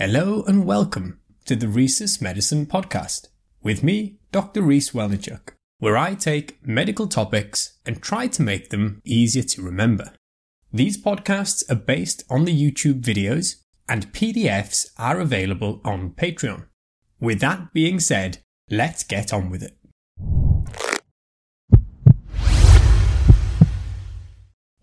Hello and welcome to the Rhesus Medicine Podcast with me, Dr. Reese Welnichuk, where I take medical topics and try to make them easier to remember. These podcasts are based on the YouTube videos and PDFs are available on Patreon. With that being said, let's get on with it.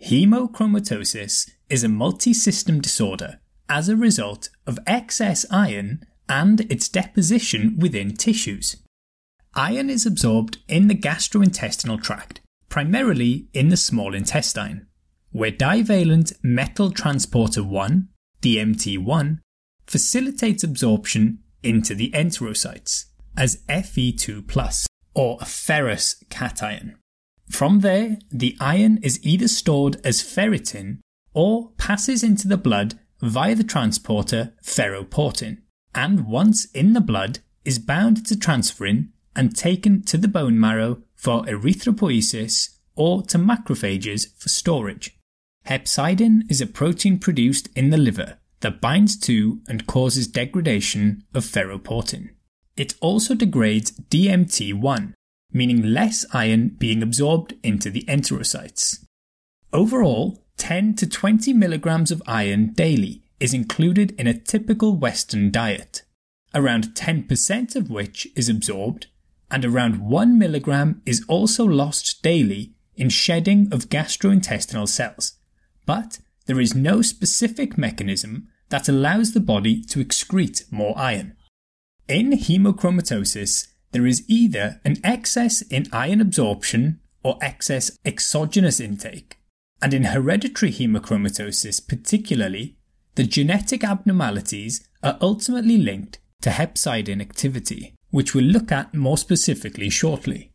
Hemochromatosis is a multi-system disorder as a result of excess iron and its deposition within tissues. Iron is absorbed in the gastrointestinal tract, primarily in the small intestine, where divalent metal transporter 1, DMT1, facilitates absorption into the enterocytes as Fe2+, or a ferrous cation. From there, the iron is either stored as ferritin or passes into the blood via the transporter ferroportin, and once in the blood is bound to transferrin and taken to the bone marrow for erythropoiesis or to macrophages for storage. Hepcidin is a protein produced in the liver that binds to and causes degradation of ferroportin. It also degrades DMT1, meaning less iron being absorbed into the enterocytes. Overall, 10 to 20 milligrams of iron daily is included in a typical Western diet, around 10% of which is absorbed, and around 1 milligram is also lost daily in shedding of gastrointestinal cells. But there is no specific mechanism that allows the body to excrete more iron. In hemochromatosis, there is either an excess in iron absorption or excess exogenous intake, and in hereditary hemochromatosis particularly, the genetic abnormalities are ultimately linked to hepcidin activity, which we'll look at more specifically shortly.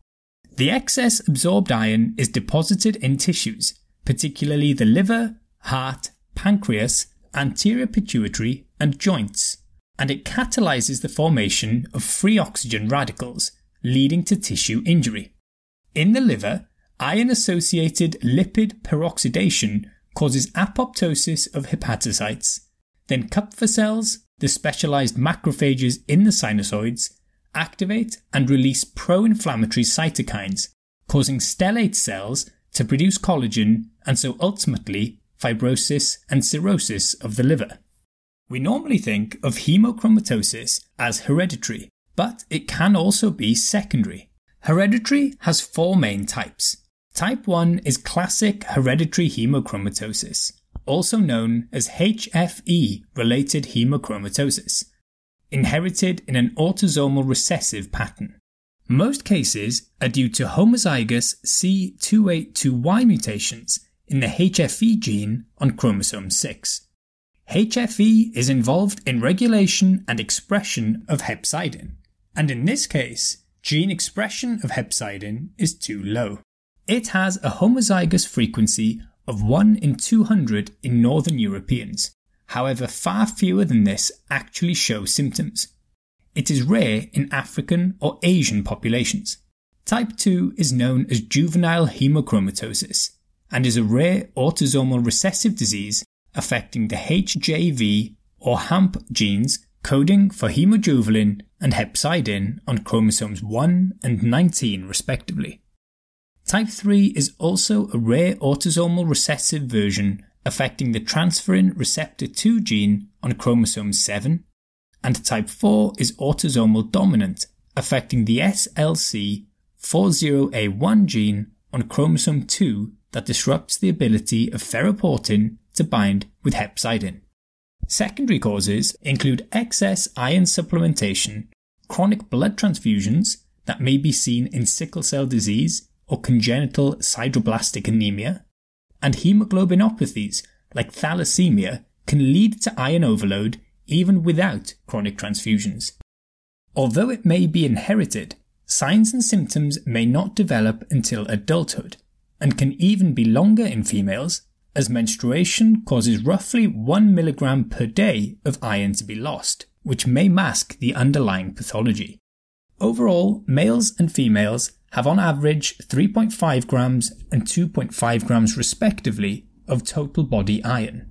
The excess absorbed iron is deposited in tissues, particularly the liver, heart, pancreas, anterior pituitary, and joints, and it catalyzes the formation of free oxygen radicals, leading to tissue injury. In the liver, Iron associated lipid peroxidation causes apoptosis of hepatocytes. Then Kupffer cells, the specialized macrophages in the sinusoids, activate and release pro inflammatory cytokines, causing stellate cells to produce collagen and so ultimately fibrosis and cirrhosis of the liver. We normally think of hemochromatosis as hereditary, but it can also be secondary. Hereditary has four main types Type 1 is classic hereditary hemochromatosis, also known as HFE related hemochromatosis, inherited in an autosomal recessive pattern. Most cases are due to homozygous C282Y mutations in the HFE gene on chromosome 6. HFE is involved in regulation and expression of hepcidin, and in this case, gene expression of hepcidin is too low. It has a homozygous frequency of 1 in 200 in Northern Europeans. However, far fewer than this actually show symptoms. It is rare in African or Asian populations. Type 2 is known as juvenile hemochromatosis and is a rare autosomal recessive disease affecting the HJV or HAMP genes coding for hemojuvelin and hepcidin on chromosomes 1 and 19 respectively. Type 3 is also a rare autosomal recessive version affecting the transferrin receptor 2 gene on chromosome 7, and type 4 is autosomal dominant, affecting the SLC40A1 gene on chromosome 2 that disrupts the ability of ferroportin to bind with hepcidin. Secondary causes include excess iron supplementation, chronic blood transfusions that may be seen in sickle cell disease or congenital sideroblastic anemia, and hemoglobinopathies like thalassemia can lead to iron overload even without chronic transfusions. Although it may be inherited, signs and symptoms may not develop until adulthood and can even be longer in females as menstruation causes roughly 1 milligram per day of iron to be lost, which may mask the underlying pathology. Overall, males and females have on average 3.5 grams and 2.5 grams respectively of total body iron.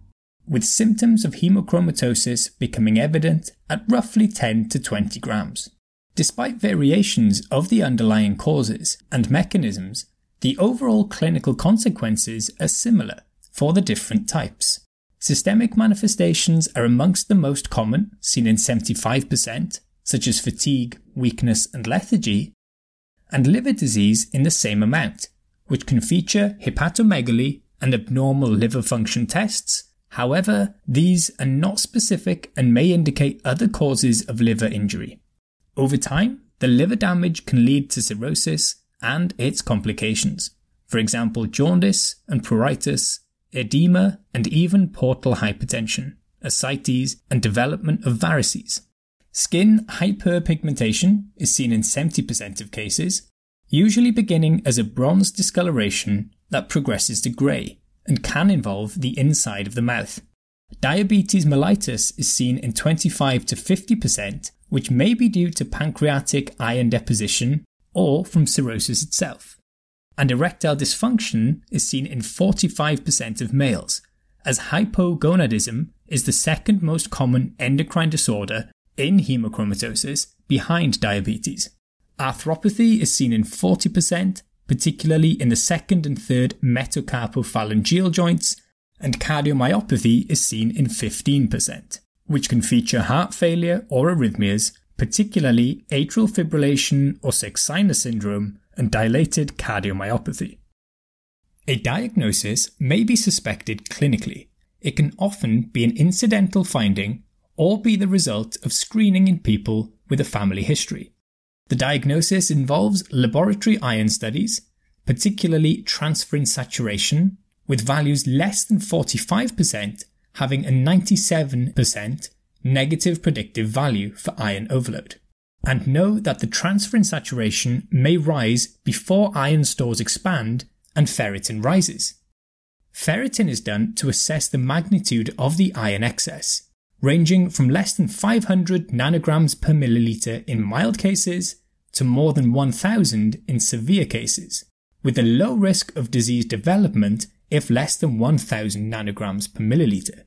with symptoms of hemochromatosis becoming evident at roughly 10 to 20 grams. Despite variations of the underlying causes and mechanisms, the overall clinical consequences are similar for the different types. Systemic manifestations are amongst the most common, seen in 75%, such as fatigue, weakness, and lethargy, and liver disease in the same amount, which can feature hepatomegaly and abnormal liver function tests. However, these are not specific and may indicate other causes of liver injury. Over time, the liver damage can lead to cirrhosis and its complications. For example, jaundice and pruritus, edema, and even portal hypertension, ascites, and development of varices. Skin hyperpigmentation is seen in 70% of cases, usually beginning as a bronze discoloration that progresses to grey and can involve the inside of the mouth. Diabetes mellitus is seen in 25 to 50%, which may be due to pancreatic iron deposition or from cirrhosis itself. And erectile dysfunction is seen in 45% of males, as hypogonadism is the second most common endocrine disorder in hemochromatosis behind diabetes. Arthropathy is seen in 40%, particularly in the second and third metacarpophalangeal joints, and cardiomyopathy is seen in 15%, which can feature heart failure or arrhythmias, particularly atrial fibrillation or sick sinus syndrome, and dilated cardiomyopathy. A diagnosis may be suspected clinically. It can often be an incidental finding or be the result of screening in people with a family history. The diagnosis involves laboratory iron studies, particularly transferrin saturation, with values less than 45% having a 97% negative predictive value for iron overload. And know that the transferrin saturation may rise before iron stores expand and ferritin rises. Ferritin is done to assess the magnitude of the iron excess ranging from less than 500 nanograms per milliliter in mild cases to more than 1000 in severe cases, with a low risk of disease development if less than 1000 nanograms per milliliter.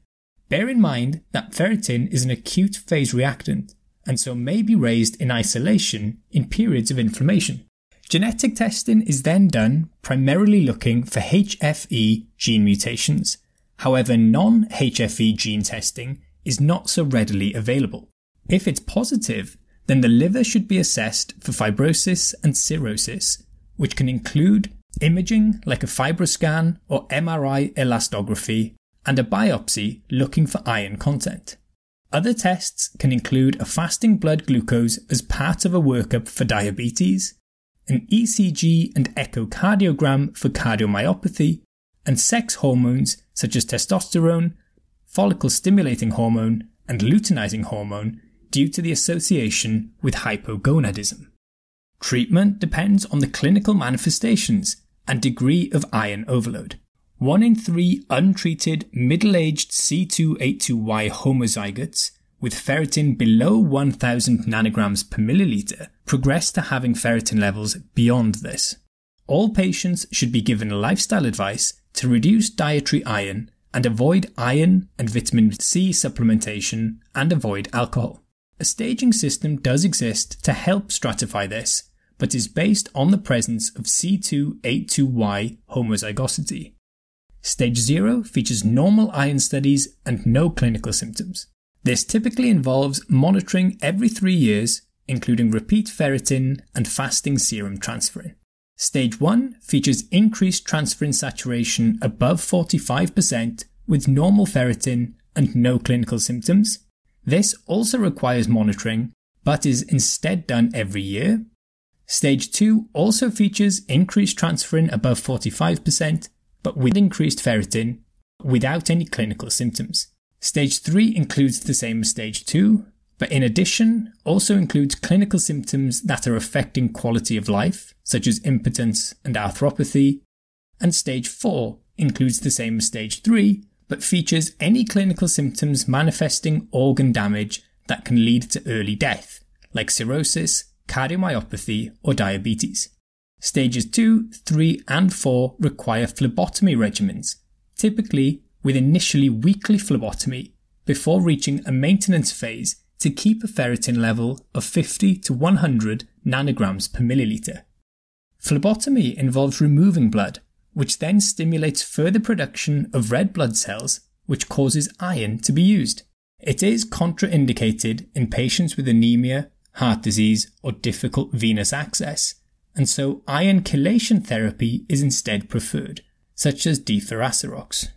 Bear in mind that ferritin is an acute phase reactant and so may be raised in isolation in periods of inflammation. Genetic testing is then done primarily looking for HFE gene mutations. However, non HFE gene testing is not so readily available. If it's positive, then the liver should be assessed for fibrosis and cirrhosis, which can include imaging like a fibroscan or MRI elastography, and a biopsy looking for iron content. Other tests can include a fasting blood glucose as part of a workup for diabetes, an ECG and echocardiogram for cardiomyopathy, and sex hormones such as testosterone follicle stimulating hormone, and luteinizing hormone due to the association with hypogonadism. Treatment depends on the clinical manifestations and degree of iron overload. One in three untreated middle aged C282Y homozygotes with ferritin below 1000 nanograms per milliliter progress to having ferritin levels beyond this. All patients should be given lifestyle advice to reduce dietary iron and avoid iron and vitamin C supplementation and avoid alcohol. A staging system does exist to help stratify this, but is based on the presence of C282Y homozygosity. Stage 0 features normal iron studies and no clinical symptoms. This typically involves monitoring every three years, including repeat ferritin and fasting serum transferrin. Stage 1 features increased transferrin saturation above 45% with normal ferritin and no clinical symptoms. This also requires monitoring, but is instead done every year. Stage 2 also features increased transferrin above 45%, but with increased ferritin without any clinical symptoms. Stage 3 includes the same as Stage 2, but in addition also includes clinical symptoms that are affecting quality of life, such as impotence and arthropathy, and stage 4 includes the same as stage 3, but features any clinical symptoms manifesting organ damage that can lead to early death, like cirrhosis, cardiomyopathy, or diabetes. Stages 2, 3, and 4 require phlebotomy regimens, typically with initially weekly phlebotomy before reaching a maintenance phase to keep a ferritin level of 50 to 100 nanograms per milliliter. Phlebotomy involves removing blood, which then stimulates further production of red blood cells, which causes iron to be used. It is contraindicated in patients with anemia, heart disease, or difficult venous access, and so iron chelation therapy is instead preferred, such as deferasirox.